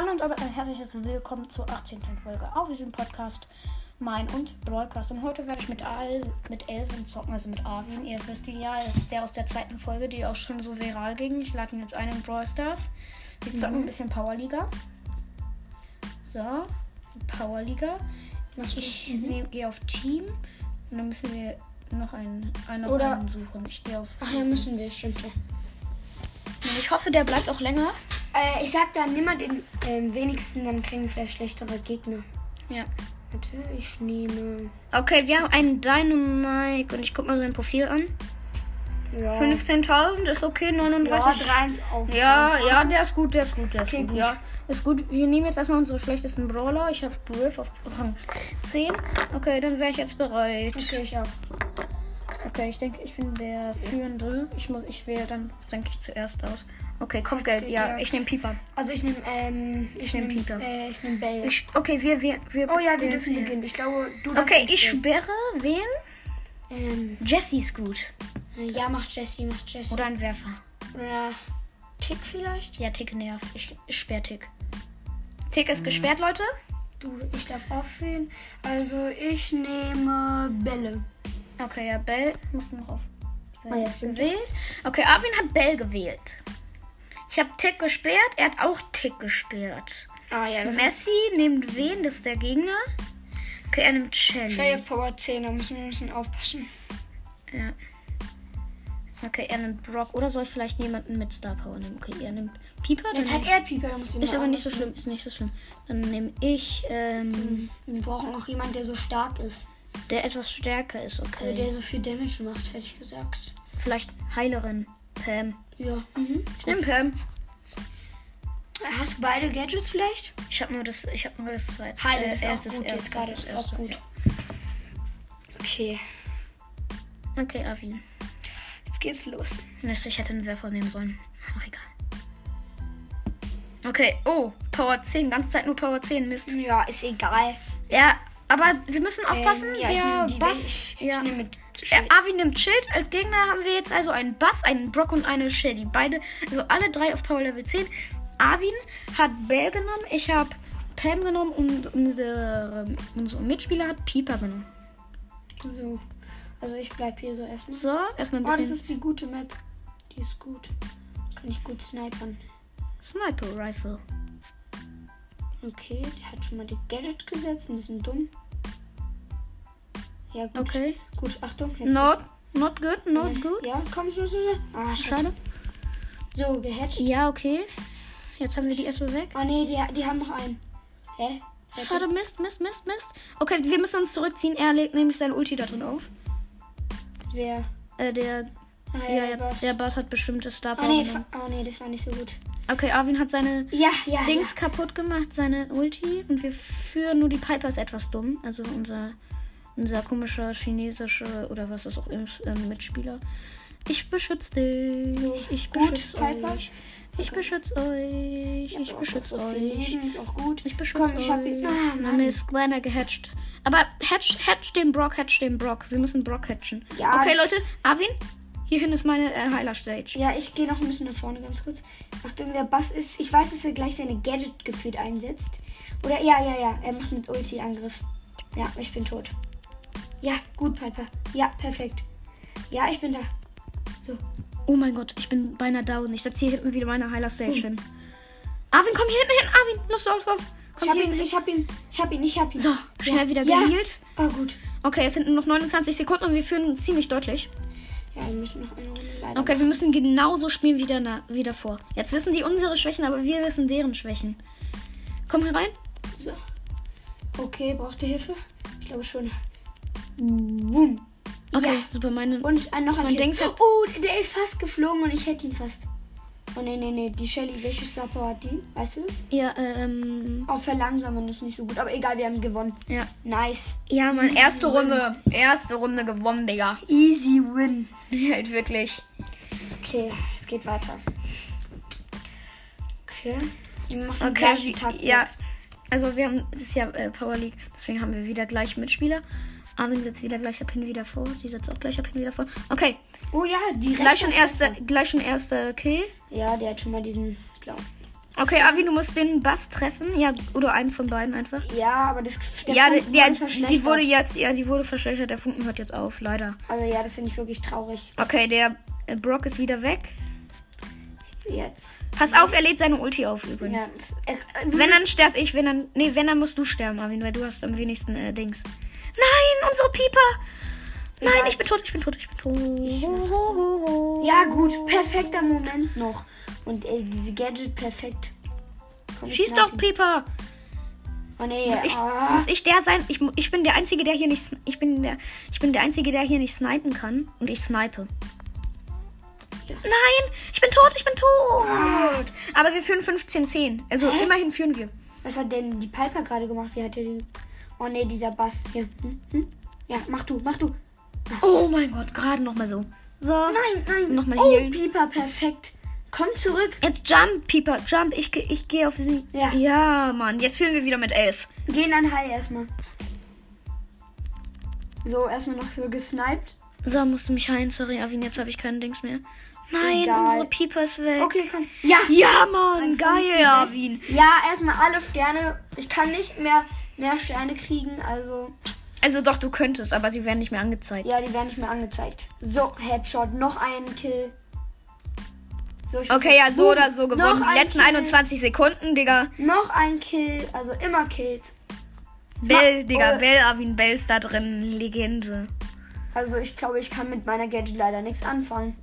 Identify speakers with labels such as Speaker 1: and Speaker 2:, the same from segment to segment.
Speaker 1: Hallo und ein herzliches Willkommen zur 18. Folge auf diesem Podcast Mein und Broadcast. Und heute werde ich mit, Al mit Elvin zocken, also mit Arvin. Ihr wisst ja, das ist der aus der zweiten Folge, die auch schon so viral ging. Ich lade ihn jetzt ein in Brawl Stars. Wir zocken
Speaker 2: Mhm.
Speaker 1: ein bisschen Powerliga. So, Powerliga. Ich
Speaker 2: mhm.
Speaker 1: nehm- gehe auf Team. Und dann müssen wir noch einen, einen,
Speaker 2: Oder-
Speaker 1: einen suchen. Ich gehe auf.
Speaker 2: Ach ja, müssen wir, stimmt ja.
Speaker 1: Ich hoffe, der bleibt auch länger.
Speaker 2: Äh, ich sag dann, nimm mal den ähm, wenigsten, dann kriegen wir vielleicht schlechtere Gegner.
Speaker 1: Ja.
Speaker 2: Warte, ich nehme.
Speaker 1: Okay, wir haben einen Dynamite und ich guck mal sein Profil an.
Speaker 2: Ja,
Speaker 1: 15.000 ist okay,
Speaker 2: ja
Speaker 1: 39.
Speaker 2: 3 auf.
Speaker 1: Ja,
Speaker 2: 23.
Speaker 1: ja, der ist gut, der ist gut, der ist
Speaker 2: Okay,
Speaker 1: gut.
Speaker 2: gut.
Speaker 1: Ja, ist gut. Wir nehmen jetzt erstmal unsere schlechtesten Brawler. Ich habe Griff auf Rang 10. Okay, dann wäre ich jetzt bereit.
Speaker 2: Okay, ich auch.
Speaker 1: Okay, ich denke, ich bin der Führende. Ich muss, ich wähle dann, denke ich, zuerst aus. Okay, Kopfgeld,
Speaker 2: Kopfgeld,
Speaker 1: ja,
Speaker 2: ja.
Speaker 1: ich nehme Pieper.
Speaker 2: Also ich nehme, ähm, ich,
Speaker 1: nehm
Speaker 2: nehm
Speaker 1: Peter.
Speaker 2: Äh, ich nehme Bell.
Speaker 1: Ich, okay, wir, wir, wir.
Speaker 2: oh ja, wir dürfen beginnen. Ich glaube, du
Speaker 1: Okay, ich sperre wen?
Speaker 2: Ähm,
Speaker 1: Jesse ist gut.
Speaker 2: ja, macht Jessie, macht Jessie.
Speaker 1: Oder ein Werfer.
Speaker 2: Oder Tick vielleicht?
Speaker 1: Ja, Tick nervt. Ich, ich sperre Tick. Tick ist gesperrt, Leute.
Speaker 2: Du, ich darf auch wählen. Also ich nehme Bälle.
Speaker 1: Okay, ja, Bell muss noch auf.
Speaker 2: Ah ja.
Speaker 1: Okay, Arvin hat Bell gewählt. Ich habe Tick gesperrt, er hat auch Tick gesperrt.
Speaker 2: Ah ja, das
Speaker 1: Messi nimmt wen? Das ist der Gegner. Okay, er nimmt
Speaker 2: Shelly
Speaker 1: Shelly.
Speaker 2: auf Power 10, da müssen wir ein bisschen aufpassen.
Speaker 1: Ja. Okay, er nimmt Brock. Oder soll ich vielleicht jemanden mit Star Power nehmen? Okay, er nimmt Pieper. Dann
Speaker 2: Jetzt hat er Pieper, da muss
Speaker 1: ist aber nicht so schlimm. Ist nicht so schlimm. Dann nehme ich ähm,
Speaker 2: Wir brauchen auch jemanden, der so stark ist.
Speaker 1: der etwas stärker ist.
Speaker 2: Also
Speaker 1: Okay.
Speaker 2: der so viel Damage macht, hätte ich gesagt.
Speaker 1: vielleicht Heilerin. Pam.
Speaker 2: Ja. Mhm.
Speaker 1: Ich nehme Pam.
Speaker 2: Hast du beide Gadgets vielleicht?
Speaker 1: Ich habe nur das. Ich habe nur das zweite.
Speaker 2: Heile
Speaker 1: äh,
Speaker 2: ist auch
Speaker 1: erstes-
Speaker 2: gut jetzt
Speaker 1: erstes-
Speaker 2: gerade. Ist auch gut. Okay,
Speaker 1: ja. Okay, Arvin.
Speaker 2: jetzt geht's los.
Speaker 1: Mist, ich hätte einen Werfer nehmen sollen. Ach, egal. Okay, oh, Power 10, ganze Zeit nur Power 10, Mist.
Speaker 2: Ja, ist egal.
Speaker 1: Ja, aber wir müssen aufpassen,
Speaker 2: Ähm, ja,
Speaker 1: der Bass.
Speaker 2: Ich,
Speaker 1: ja.
Speaker 2: ich nehme mit
Speaker 1: Äh, Avi nimmt Schild. Als Gegner haben wir jetzt also einen Bass, einen Brock und eine Shelly. Beide, also alle drei auf Power Level 10. Arvin hat Bell genommen, ich habe Pam genommen und unsere, unsere Mitspieler hat Pieper genommen.
Speaker 2: so. Also ich bleib hier so erstmal.
Speaker 1: So, erstmal ein
Speaker 2: Oh, das
Speaker 1: bisschen
Speaker 2: ist die gute Map. Die ist gut. Kann ich gut snipern.
Speaker 1: Sniper Rifle.
Speaker 2: Okay, der hat schon mal die Gadget gesetzt. Ein bisschen dumm. Ja, gut.
Speaker 1: Okay.
Speaker 2: Gut, Achtung.
Speaker 1: Not, not good, not
Speaker 2: Äh,
Speaker 1: good.
Speaker 2: Ja, komm, so, so, so. Ah, schade.
Speaker 1: Schade.
Speaker 2: So, gehatcht.
Speaker 1: Ja, okay. Jetzt haben wir die erstmal weg.
Speaker 2: Oh nee, die, die haben noch einen. Hä? Warte.
Speaker 1: Schade, Mist, Mist, Mist, Mist. Okay, wir müssen uns zurückziehen. Er legt nämlich sein Ulti da drin auf.
Speaker 2: Wer?
Speaker 1: Äh, der,
Speaker 2: Ah,
Speaker 1: ja, ja,
Speaker 2: Boss.
Speaker 1: der Boss hat bestimmte Star
Speaker 2: Oh
Speaker 1: Power
Speaker 2: nee,
Speaker 1: genommen.
Speaker 2: fa- oh nee, das war nicht so gut.
Speaker 1: Okay, Arvin hat seine
Speaker 2: Ja, ja.
Speaker 1: Dings kaputt gemacht, seine Ulti. Und wir führen nur die Piper ist etwas dumm. Also unser, unser komischer chinesischer oder was ist auch immer ähm, Mitspieler. Ich beschütze dich.
Speaker 2: So,
Speaker 1: ich beschütze euch. Ich beschütze euch. Ich beschütze euch.
Speaker 2: Ist auch gut.
Speaker 1: Ich beschütze
Speaker 2: Komm, ich hab ihn.
Speaker 1: euch.
Speaker 2: Ah,
Speaker 1: Mann, ist Gwenner gehatcht. Aber hatch, hatch den Brock, hatch den Brock. Wir müssen Brock hatchen.
Speaker 2: Ja,
Speaker 1: okay,
Speaker 2: das-
Speaker 1: Leute. Arvin, hierhin ist meine äh, Heiler-Stage.
Speaker 2: Ja, ich gehe noch ein bisschen nach vorne ganz kurz. Achtung, der Bass ist. Ich weiß, dass er gleich seine Gadget gefühlt einsetzt. Oder ja, ja, ja. Er macht mit Ulti Angriff. Ja, ich bin tot. Ja, gut, Piper. Ja, perfekt. Ja, ich bin da. So.
Speaker 1: Oh mein Gott, ich bin beinahe down. Ich setze hier hinten wieder meine Heiler-Stage
Speaker 2: Hm.
Speaker 1: hin. Arvin, komm hier hinten hin. Arvin, los, los, los.
Speaker 2: Ich
Speaker 1: Komm
Speaker 2: hab
Speaker 1: hier
Speaker 2: ihn, ich hab ihn, ich hab ihn, ich hab ihn.
Speaker 1: So, schnell
Speaker 2: Ja,
Speaker 1: wieder
Speaker 2: ja. Oh, gut.
Speaker 1: Okay, jetzt sind nur noch 29 Sekunden und wir führen ziemlich deutlich.
Speaker 2: Ja, wir müssen noch eine Runde leider.
Speaker 1: Okay, wir müssen genauso spielen wie, der, wie davor. Jetzt wissen die unsere Schwächen, aber wir wissen deren Schwächen. Komm herein.
Speaker 2: So. Okay, braucht ihr Hilfe? Ich glaube schon. Boom.
Speaker 1: Okay,
Speaker 2: Ja.
Speaker 1: super. Meine,
Speaker 2: Und ein, noch ein
Speaker 1: halt-
Speaker 2: Oh, der ist fast geflogen und ich hätte ihn fast. Oh nee, nee, nee. Die Shelly, welche Power hat die? Weißt du
Speaker 1: ja, ähm,
Speaker 2: Auf Verlangsamen ist nicht so gut. Aber egal, wir haben gewonnen.
Speaker 1: ja.
Speaker 2: Nice.
Speaker 1: Ja, Mann, erste Runde. Erste Runde gewonnen, Digga.
Speaker 2: Easy win.
Speaker 1: Halt wirklich.
Speaker 2: Okay, es geht weiter. Okay. Wir machen
Speaker 1: Okay, ja. Also wir haben, das ist ja äh, Power League, deswegen haben wir wieder gleich Mitspieler. Armin setzt wieder gleicher Pin wieder vor. Die setzt auch gleicher Pin wieder vor. Okay,
Speaker 2: Oh ja, direkt.
Speaker 1: gleich schon
Speaker 2: Treffer.
Speaker 1: gleich schon erster Kill.
Speaker 2: Ja, der hat schon mal diesen blauen.
Speaker 1: Okay, Avi, du musst den Bass treffen. Ja, oder einen von beiden einfach.
Speaker 2: Ja, aber das der
Speaker 1: ja,
Speaker 2: Funken
Speaker 1: der,
Speaker 2: wurde
Speaker 1: die wurde jetzt, ja, die wurde verschlechtert. Der Funken hört jetzt auf, leider.
Speaker 2: Also ja, das finde ich wirklich traurig.
Speaker 1: Okay, der äh, Brock ist wieder weg.
Speaker 2: Jetzt.
Speaker 1: Pass auf, er lädt seine Ulti auf übrigens.
Speaker 2: Ja, äh, äh,
Speaker 1: Wenn dann sterb ich, wenn dann. Nee, wenn dann musst du sterben, Armin, weil du hast am wenigsten äh, Dings. Nein, unsere Pieper! Nein, ich bin tot, ich bin tot, ich bin tot.
Speaker 2: ja, gut, perfekter Moment noch. Und äh, diese Gadget perfekt. Komm,
Speaker 1: Schieß doch. Pieper!
Speaker 2: Oh nee,
Speaker 1: Muss ich,
Speaker 2: ah.
Speaker 1: muss ich der sein? Ich, ich bin der Einzige, der hier nicht. Ich bin der, ich bin der Einzige, der hier nicht snipen kann. Und ich snipe.
Speaker 2: Ja.
Speaker 1: Nein, ich bin tot, ich bin tot. Aber wir führen 15-10. Also
Speaker 2: Hä?
Speaker 1: immerhin führen wir.
Speaker 2: Was hat denn die Piper gerade gemacht? Wie hat der den. Oh nee, dieser Bass. Hier. Hm? Hm? Ja, mach du, mach du.
Speaker 1: Oh mein Gott, gerade nochmal so. So.
Speaker 2: Nein, nein.
Speaker 1: Nochmal
Speaker 2: oh,
Speaker 1: healen.
Speaker 2: Pieper, perfekt. Komm zurück.
Speaker 1: Jetzt jump, Pieper, jump. Ich, ich gehe auf sie.
Speaker 2: Ja.
Speaker 1: Ja, Mann. Jetzt führen wir wieder mit 11.
Speaker 2: Geh in ein High erstmal. So, erstmal noch so gesniped.
Speaker 1: So, musst du mich heilen. Sorry, Avin, jetzt habe ich keinen Dings mehr. Nein,
Speaker 2: Egal.
Speaker 1: unsere Pieper ist weg.
Speaker 2: Okay, komm. Ja.
Speaker 1: Ja, Mann. Geil,
Speaker 2: Funken
Speaker 1: Avin.
Speaker 2: Ja, erstmal alle Sterne. Ich kann nicht mehr, mehr Sterne kriegen, also.
Speaker 1: Also doch, du könntest, aber sie werden nicht mehr angezeigt.
Speaker 2: Ja, die werden nicht mehr angezeigt. So, Headshot. Noch einen Kill. So, ich
Speaker 1: Okay, ja, so oder so gewonnen.
Speaker 2: Noch
Speaker 1: Die
Speaker 2: ein
Speaker 1: letzten
Speaker 2: Kill.
Speaker 1: 21 Sekunden, Digga.
Speaker 2: Noch ein Kill. Also immer Kills.
Speaker 1: Bell, Digga.
Speaker 2: oh.
Speaker 1: Bell, Avin, Bell ist da drin. Legende.
Speaker 2: Also ich glaube, ich kann mit meiner Gadget leider nichts anfangen.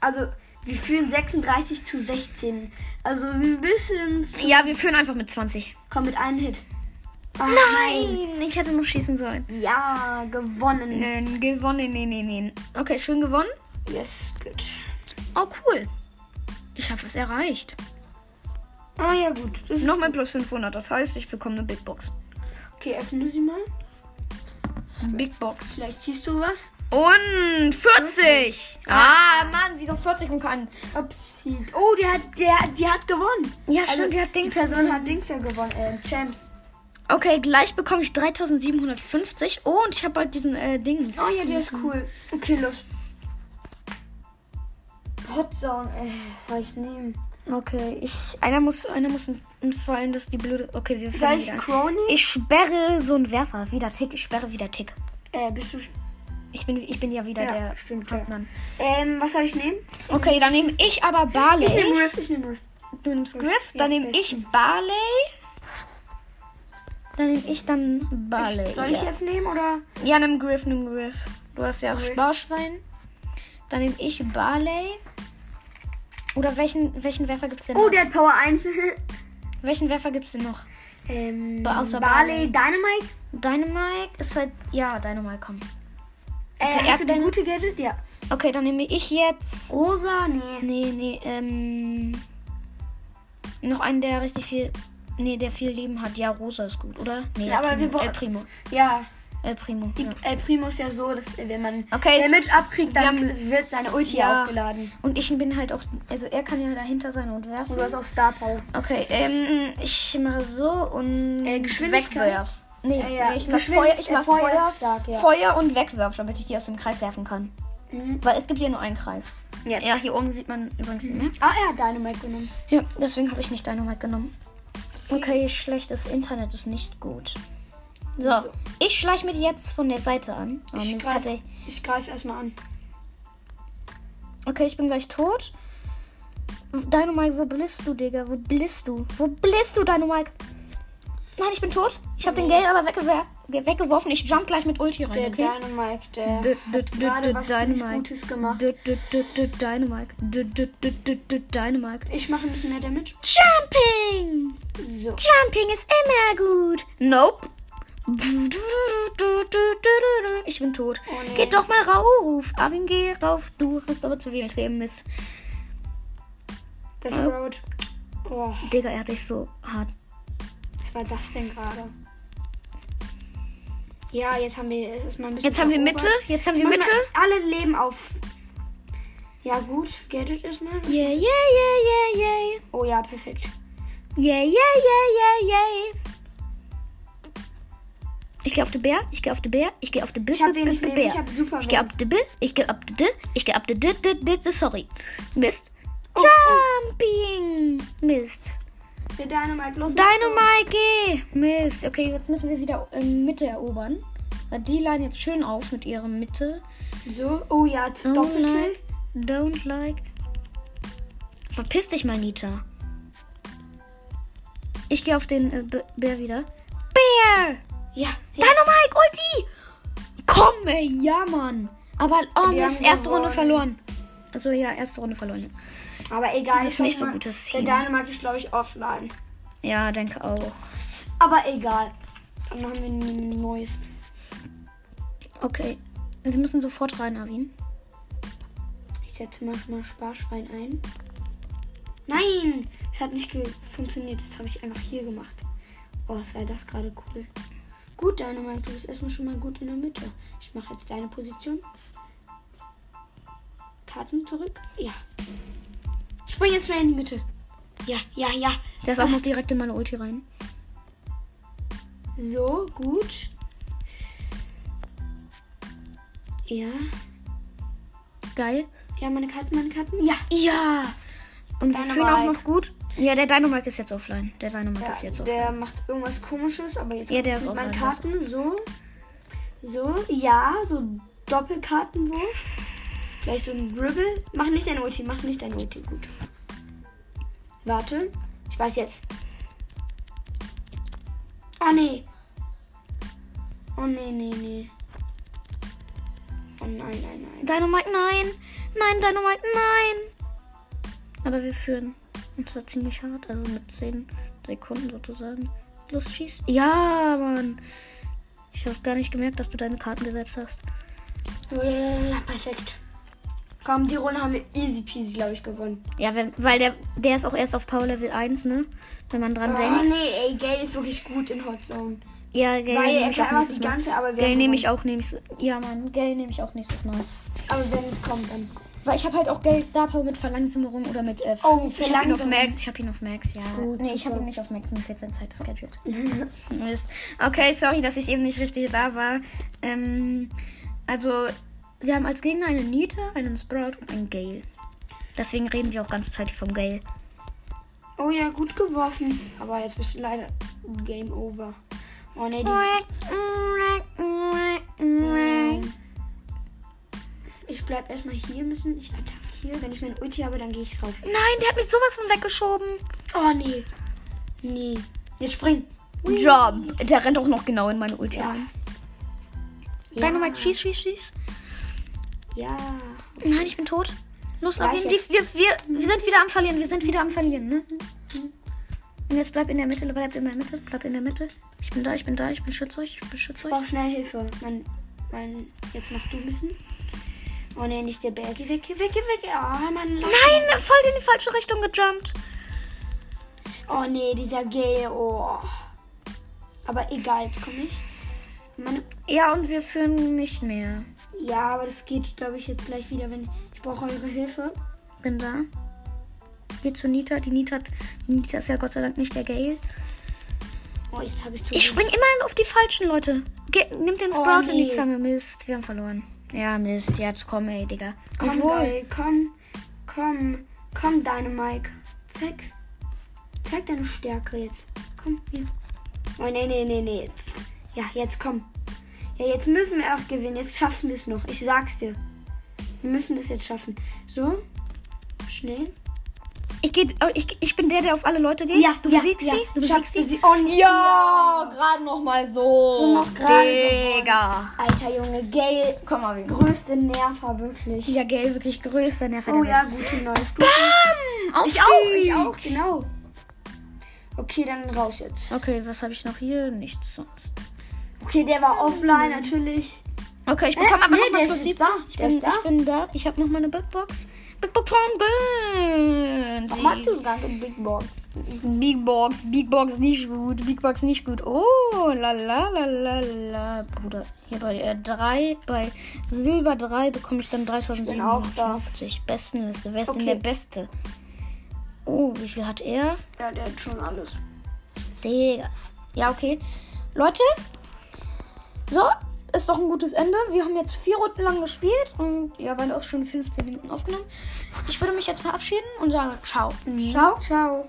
Speaker 2: Also wir führen 36 zu 16. Also ein bisschen.
Speaker 1: Ja, wir führen einfach mit 20.
Speaker 2: Komm mit einem Hit. Ah,
Speaker 1: Nein, ich hätte noch schießen sollen.
Speaker 2: Ja, gewonnen.
Speaker 1: Nein, gewonnen, nee, nee, nee. Okay, schön gewonnen.
Speaker 2: Yes, gut.
Speaker 1: Oh, cool. Ich habe was erreicht.
Speaker 2: Ah ja, gut. Das
Speaker 1: Nochmal plus 500, das heißt, ich bekomme eine Big Box.
Speaker 2: Okay, öffne sie mal.
Speaker 1: Big Box.
Speaker 2: Vielleicht siehst du was.
Speaker 1: Und 40. Ah, Mann, wieso 40 und kein...
Speaker 2: Upsi. Oh, der hat, der, die hat gewonnen.
Speaker 1: Ja,
Speaker 2: Also,
Speaker 1: stimmt, die hat
Speaker 2: Die
Speaker 1: Dings.
Speaker 2: Person hat Dings ja gewonnen. Äh, Champs.
Speaker 1: Okay, gleich bekomme ich 3750. Oh, und ich habe halt diesen äh, Dings.
Speaker 2: Oh ja, der ist cool. Okay, los. Hotzone. Äh, was soll ich nehmen?
Speaker 1: Okay, ich... Einer muss, einer muss fallen, dass die blöde... Okay, wir
Speaker 2: Soll
Speaker 1: fangen
Speaker 2: ich
Speaker 1: wieder an.
Speaker 2: Crony?
Speaker 1: Ich sperre so einen Werfer. Wieder Tick. Ich sperre wieder Tick.
Speaker 2: Äh, bist du.
Speaker 1: Ich bin, ich bin ja wieder
Speaker 2: Ja,
Speaker 1: der
Speaker 2: stimmt, ja.
Speaker 1: Hauptmann.
Speaker 2: Ähm, was soll ich nehmen?
Speaker 1: Okay, dann nehme ich aber Barley.
Speaker 2: Ich nehme Riff, ich nehme Riff.
Speaker 1: Du nimmst Griff,
Speaker 2: Ja,
Speaker 1: dann nehme ich Barley. Dann nehme ich dann Barley.
Speaker 2: Ich, soll
Speaker 1: ja.
Speaker 2: ich jetzt nehmen oder?
Speaker 1: Ja, nimm Griff, nimm Griff. Du hast ja auch
Speaker 2: Griff.
Speaker 1: Sparschwein. Dann nehme ich Barley. Oder welchen, welchen Werfer gibt es denn
Speaker 2: Oh,
Speaker 1: noch?
Speaker 2: der hat Power 1.
Speaker 1: Welchen Werfer gibt es denn noch?
Speaker 2: ähm,
Speaker 1: außer
Speaker 2: Barley, Dynamite.
Speaker 1: Dynamite ist halt. Ja, Dynamite, komm.
Speaker 2: Äh,
Speaker 1: Okay, er
Speaker 2: hast du
Speaker 1: deine-
Speaker 2: gute Gadget? Ja.
Speaker 1: Okay, dann nehme ich jetzt.
Speaker 2: Rosa? Nee.
Speaker 1: Nee, nee, ähm. Noch einen, der richtig viel. Nee, der viel Leben hat. Ja, Rosa ist gut, oder? Nee,
Speaker 2: Ja, aber
Speaker 1: El
Speaker 2: wir
Speaker 1: Primo.
Speaker 2: bra-
Speaker 1: El Primo.
Speaker 2: Ja,
Speaker 1: El Primo.
Speaker 2: die
Speaker 1: ja.
Speaker 2: El Primo ist ja so, dass wenn man
Speaker 1: Okay,
Speaker 2: Damage abkriegt, dann
Speaker 1: wir
Speaker 2: wird seine Ulti
Speaker 1: Ja.
Speaker 2: aufgeladen.
Speaker 1: Und ich bin halt auch. Also er kann ja dahinter sein und werfen.
Speaker 2: Und du hast auch Star Power.
Speaker 1: Okay, ähm, ich mache so und
Speaker 2: Äh, Geschwindigkeit?
Speaker 1: wegwerf. Nee,
Speaker 2: Ja, ja.
Speaker 1: nee ich mach
Speaker 2: Geschwind-
Speaker 1: Feuer, ich
Speaker 2: äh,
Speaker 1: mach
Speaker 2: Feuer
Speaker 1: Feuer,
Speaker 2: stark, ja.
Speaker 1: Feuer und wegwerf, damit ich die aus dem Kreis werfen kann.
Speaker 2: Mhm.
Speaker 1: Weil es gibt ja nur einen Kreis.
Speaker 2: Ja.
Speaker 1: Ja, hier oben sieht man übrigens nicht mehr.
Speaker 2: Ah, er hat Dynamite genommen.
Speaker 1: Ja, deswegen habe ich nicht Dynamite genommen. Okay, schlechtes Internet ist nicht gut. So, ich schleiche mich jetzt von der Seite an. Und
Speaker 2: Ich
Speaker 1: das
Speaker 2: greife
Speaker 1: ich-
Speaker 2: ich greif erstmal an.
Speaker 1: Okay, ich bin gleich tot. Dynamite, wo bist du, Digga? Wo bist du? Wo bist du, Dynamite? Nein, ich bin tot. Ich habe den Gale aber weggewer ge- weggeworfen. Ich jump gleich mit Ulti rein,
Speaker 2: Der
Speaker 1: okay?
Speaker 2: Dynamite, der
Speaker 1: D- d-
Speaker 2: hat gerade was Gutes gemacht.
Speaker 1: D- d- d- d- Dynamite. D- d- d- d- d- Dynamite.
Speaker 2: Ich mache ein bisschen mehr Damage.
Speaker 1: Jumping!
Speaker 2: So.
Speaker 1: Jumping ist immer gut. Nope. Ich bin tot.
Speaker 2: Oh nee.
Speaker 1: Geht doch mal rauf. Arvin, geh rauf. Du hast aber zu wenig Leben, Mist.
Speaker 2: Das
Speaker 1: Ja.
Speaker 2: Road. Oh,
Speaker 1: Digga, er hat dich so hart.
Speaker 2: was war das denn gerade? Ja, jetzt haben wir erstmal ein bisschen.
Speaker 1: Jetzt haben wir. Mitte. Jetzt haben wir Mitte.
Speaker 2: Alle leben auf. Ja, gut. Gadget ist mal.
Speaker 1: Yeah, yeah, yeah, yeah, yeah.
Speaker 2: Oh ja, perfekt.
Speaker 1: Yeah, yeah, yeah, yeah, yeah. Ich gehe auf den Bär, ich gehe auf den Bär, ich gehe auf den Bär,
Speaker 2: Ich hab wenig
Speaker 1: Bär.
Speaker 2: Leben, ich hab super
Speaker 1: Ich gehe
Speaker 2: wenig.
Speaker 1: auf den Bär, ich gehe auf den Bär, ich gehe auf den Bär, sorry. Mist.
Speaker 2: Oh,
Speaker 1: Jumping. Mist.
Speaker 2: Der Dynamite, los.
Speaker 1: Dynamite, geh! Mist. Okay, jetzt müssen wir wieder in Mitte erobern. Weil Die laden jetzt schön auf mit ihrer Mitte.
Speaker 2: So, oh ja, zu
Speaker 1: Don't
Speaker 2: Doppelkill.
Speaker 1: like. Don't like. Verpiss dich mal, Nita. Ich gehe auf den äh, Bär wieder. Bär!
Speaker 2: Ja, ja.
Speaker 1: Dynamite, Ulti! Komm, ey, ja, Mann. Aber, oh,
Speaker 2: Wir haben
Speaker 1: erste Runde verloren. Also, ja, erste Runde verloren.
Speaker 2: Aber egal.
Speaker 1: Das ist
Speaker 2: ich
Speaker 1: nicht so
Speaker 2: mal,
Speaker 1: gutes
Speaker 2: Der
Speaker 1: Team.
Speaker 2: Dynamite ist, glaube ich, offline.
Speaker 1: Ja, denke auch.
Speaker 2: Aber egal. Dann haben wir ein neues.
Speaker 1: Okay. Wir müssen sofort rein, Arvin.
Speaker 2: Ich setze mal schon mal Sparschwein ein. Nein! Es hat nicht funktioniert. Das habe ich einfach hier gemacht. Oh, was war das gerade cool. Gut, Dynamite, du bist erstmal schon mal gut in der Mitte. Ich mache jetzt deine Position. Karten zurück. Ja. Spring jetzt schnell in die Mitte. Ja, ja, ja.
Speaker 1: Der ist auch noch direkt in meine Ulti rein.
Speaker 2: So, gut. Ja.
Speaker 1: Geil.
Speaker 2: Ja, meine Karten, meine Karten. Ja.
Speaker 1: Ja! Und wir
Speaker 2: Dynamite.
Speaker 1: führen auch noch gut. Ja, der Dynamite ist jetzt offline. Der Dynamite
Speaker 2: Ja,
Speaker 1: ist jetzt offline.
Speaker 2: der macht irgendwas komisches, aber jetzt
Speaker 1: Ja, der ist offline,
Speaker 2: Karten so. So, ja, so Doppelkartenwurf. Gleich so ein Dribble. Mach nicht dein Ulti, mach nicht dein Ulti. Gut. Warte. Ich weiß jetzt. Oh nee. Oh nee, nee, nee. Oh nein, nein, nein.
Speaker 1: Dynamite, nein! Nein, Dynamite, nein! Aber wir führen. Und zwar ziemlich hart, also mit 10 Sekunden sozusagen. Los, schieß. Ja, Mann! Ich habe gar nicht gemerkt, dass du deine Karten gesetzt hast.
Speaker 2: Ja, perfekt. Komm, die Runde haben wir easy peasy, glaube ich, gewonnen.
Speaker 1: Ja, wenn, weil der, der ist auch erst auf Power Level 1, ne? Wenn man dran
Speaker 2: Oh
Speaker 1: denkt.
Speaker 2: nee, ey, Gay ist wirklich gut in Hot Zone.
Speaker 1: Ja, Gale
Speaker 2: Weil
Speaker 1: nehme
Speaker 2: er
Speaker 1: ich
Speaker 2: kann
Speaker 1: auch
Speaker 2: einfach
Speaker 1: nächstes
Speaker 2: die
Speaker 1: Mal.
Speaker 2: ganze, aber
Speaker 1: Gale
Speaker 2: haben
Speaker 1: nehme ich auch nächstes Ja, Mann, Gale nehme ich auch nächstes Mal.
Speaker 2: Aber wenn es kommt, dann.
Speaker 1: Weil ich habe halt auch Gale Star Power mit Verlangsamung oder mit äh,
Speaker 2: Oh,
Speaker 1: Ich habe ihn auf. Max. Ich habe ihn auf Max, ja.
Speaker 2: Gut,
Speaker 1: nee, ich habe ihn nicht auf Max. Mir fehlt sein zweites Gadget. Okay, sorry, dass ich eben nicht richtig da war. Ähm, also, wir haben als Gegner einen Nita, einen Sprout und einen Gale. Deswegen reden wir auch ganz zeitig vom Gale.
Speaker 2: Oh ja, gut geworfen. Aber jetzt bist du leider Game Over. Oh nee, die. Ich bleib erstmal hier müssen. Ich attackiere. Wenn ich mein Ulti habe, dann gehe ich rauf.
Speaker 1: Nein, der hat mich sowas von weggeschoben.
Speaker 2: Oh nee. Nee. Jetzt spring.
Speaker 1: Job. Der rennt auch noch genau in meine Ulti
Speaker 2: Ja.
Speaker 1: rein.
Speaker 2: Ja.
Speaker 1: Dynamite, schieß, schieß, schieß.
Speaker 2: Ja.
Speaker 1: Nein, ich bin tot. Los,
Speaker 2: Ja, ich jetzt.
Speaker 1: wir, wir, wir sind wieder am Verlieren. Wir sind wieder am Verlieren, ne? Und jetzt bleib in der Mitte, bleib in der Mitte, bleib in der Mitte. Ich bin da, ich bin da, ich beschütze euch, ich beschütze
Speaker 2: Ich
Speaker 1: euch.
Speaker 2: brauche schnell Hilfe. Mein, mein, jetzt mach du ein bisschen. Oh nee, nicht der Berg. Geh weg, geh weg, geh weg. Oh, Mann.
Speaker 1: Nein, voll in die falsche Richtung gejumpt.
Speaker 2: Oh nee, dieser Gay. Oh. Aber egal, jetzt komme ich. Meine,
Speaker 1: Ja, und wir führen nicht mehr.
Speaker 2: Ja, aber das geht, glaube ich, jetzt gleich wieder, wenn ich brauche eure Hilfe.
Speaker 1: Bin da. Geht zu Nita. Die Nita, die Nita ist ja Gott sei Dank nicht der Gale.
Speaker 2: Oh, jetzt habe ich zu.
Speaker 1: Ich spring immer auf die falschen Leute. Ge nimm den
Speaker 2: Oh,
Speaker 1: Sprout in
Speaker 2: nee.
Speaker 1: die Zange. Mist, wir haben verloren. Ja, Mist. Jetzt komm, ey, Digga.
Speaker 2: Komm, geil, komm, komm, komm, Dynamike. Zeig, zeig deine Stärke jetzt. Komm, hier. Oh, nee, nee, nee, nee. Ja, jetzt komm. Ja, jetzt müssen wir auch gewinnen. Jetzt schaffen wir es noch. Ich sag's dir. Wir müssen es jetzt schaffen. So, schnell.
Speaker 1: Ich, geh, oh, ich, ich bin der, der auf alle Leute geht.
Speaker 2: Ja,
Speaker 1: du
Speaker 2: ja,
Speaker 1: besiegst
Speaker 2: ja.
Speaker 1: die. Du besiegst die.
Speaker 2: sie? Oh, nee.
Speaker 1: Ja, gerade noch mal so.
Speaker 2: So noch gerade
Speaker 1: Digga.
Speaker 2: Alter Junge, Gale,
Speaker 1: Komm mal wieder.
Speaker 2: größte Nerver, wirklich.
Speaker 1: Ja, Gale, wirklich größter Nerv
Speaker 2: Oh ja, gute neue Stufe.
Speaker 1: Bam!
Speaker 2: Ich auch, ich auch, genau. Okay, dann raus jetzt.
Speaker 1: Okay, was habe ich noch hier? Nichts sonst.
Speaker 2: Okay, der war offline, natürlich.
Speaker 1: Okay, ich bekomme aber
Speaker 2: nee,
Speaker 1: noch mal
Speaker 2: der
Speaker 1: plus
Speaker 2: ist
Speaker 1: 17.
Speaker 2: da.
Speaker 1: Ich
Speaker 2: Der
Speaker 1: bin, ich bin da. Ich habe noch mal eine Big Box. Big Box Tom Burn.
Speaker 2: Warum hast du gar keine Big Box?
Speaker 1: Big Box, Big Box nicht gut, Big Box nicht gut. Oh, la la la la la. Bruder, hier bei äh, 3, bei Silber 3 bekomme ich dann
Speaker 2: bin auch da.
Speaker 1: 3750. Bestenliste. Wer ist denn
Speaker 2: Okay.
Speaker 1: der Beste? Oh, wie viel hat er?
Speaker 2: Ja, der hat schon alles.
Speaker 1: Digga. Ja, okay. Leute, so, ist doch ein gutes Ende. Wir haben jetzt vier Runden lang gespielt und ja, waren auch schon 15 Minuten aufgenommen. Ich würde mich jetzt verabschieden und sagen ciao.
Speaker 2: Ciao. Ciao.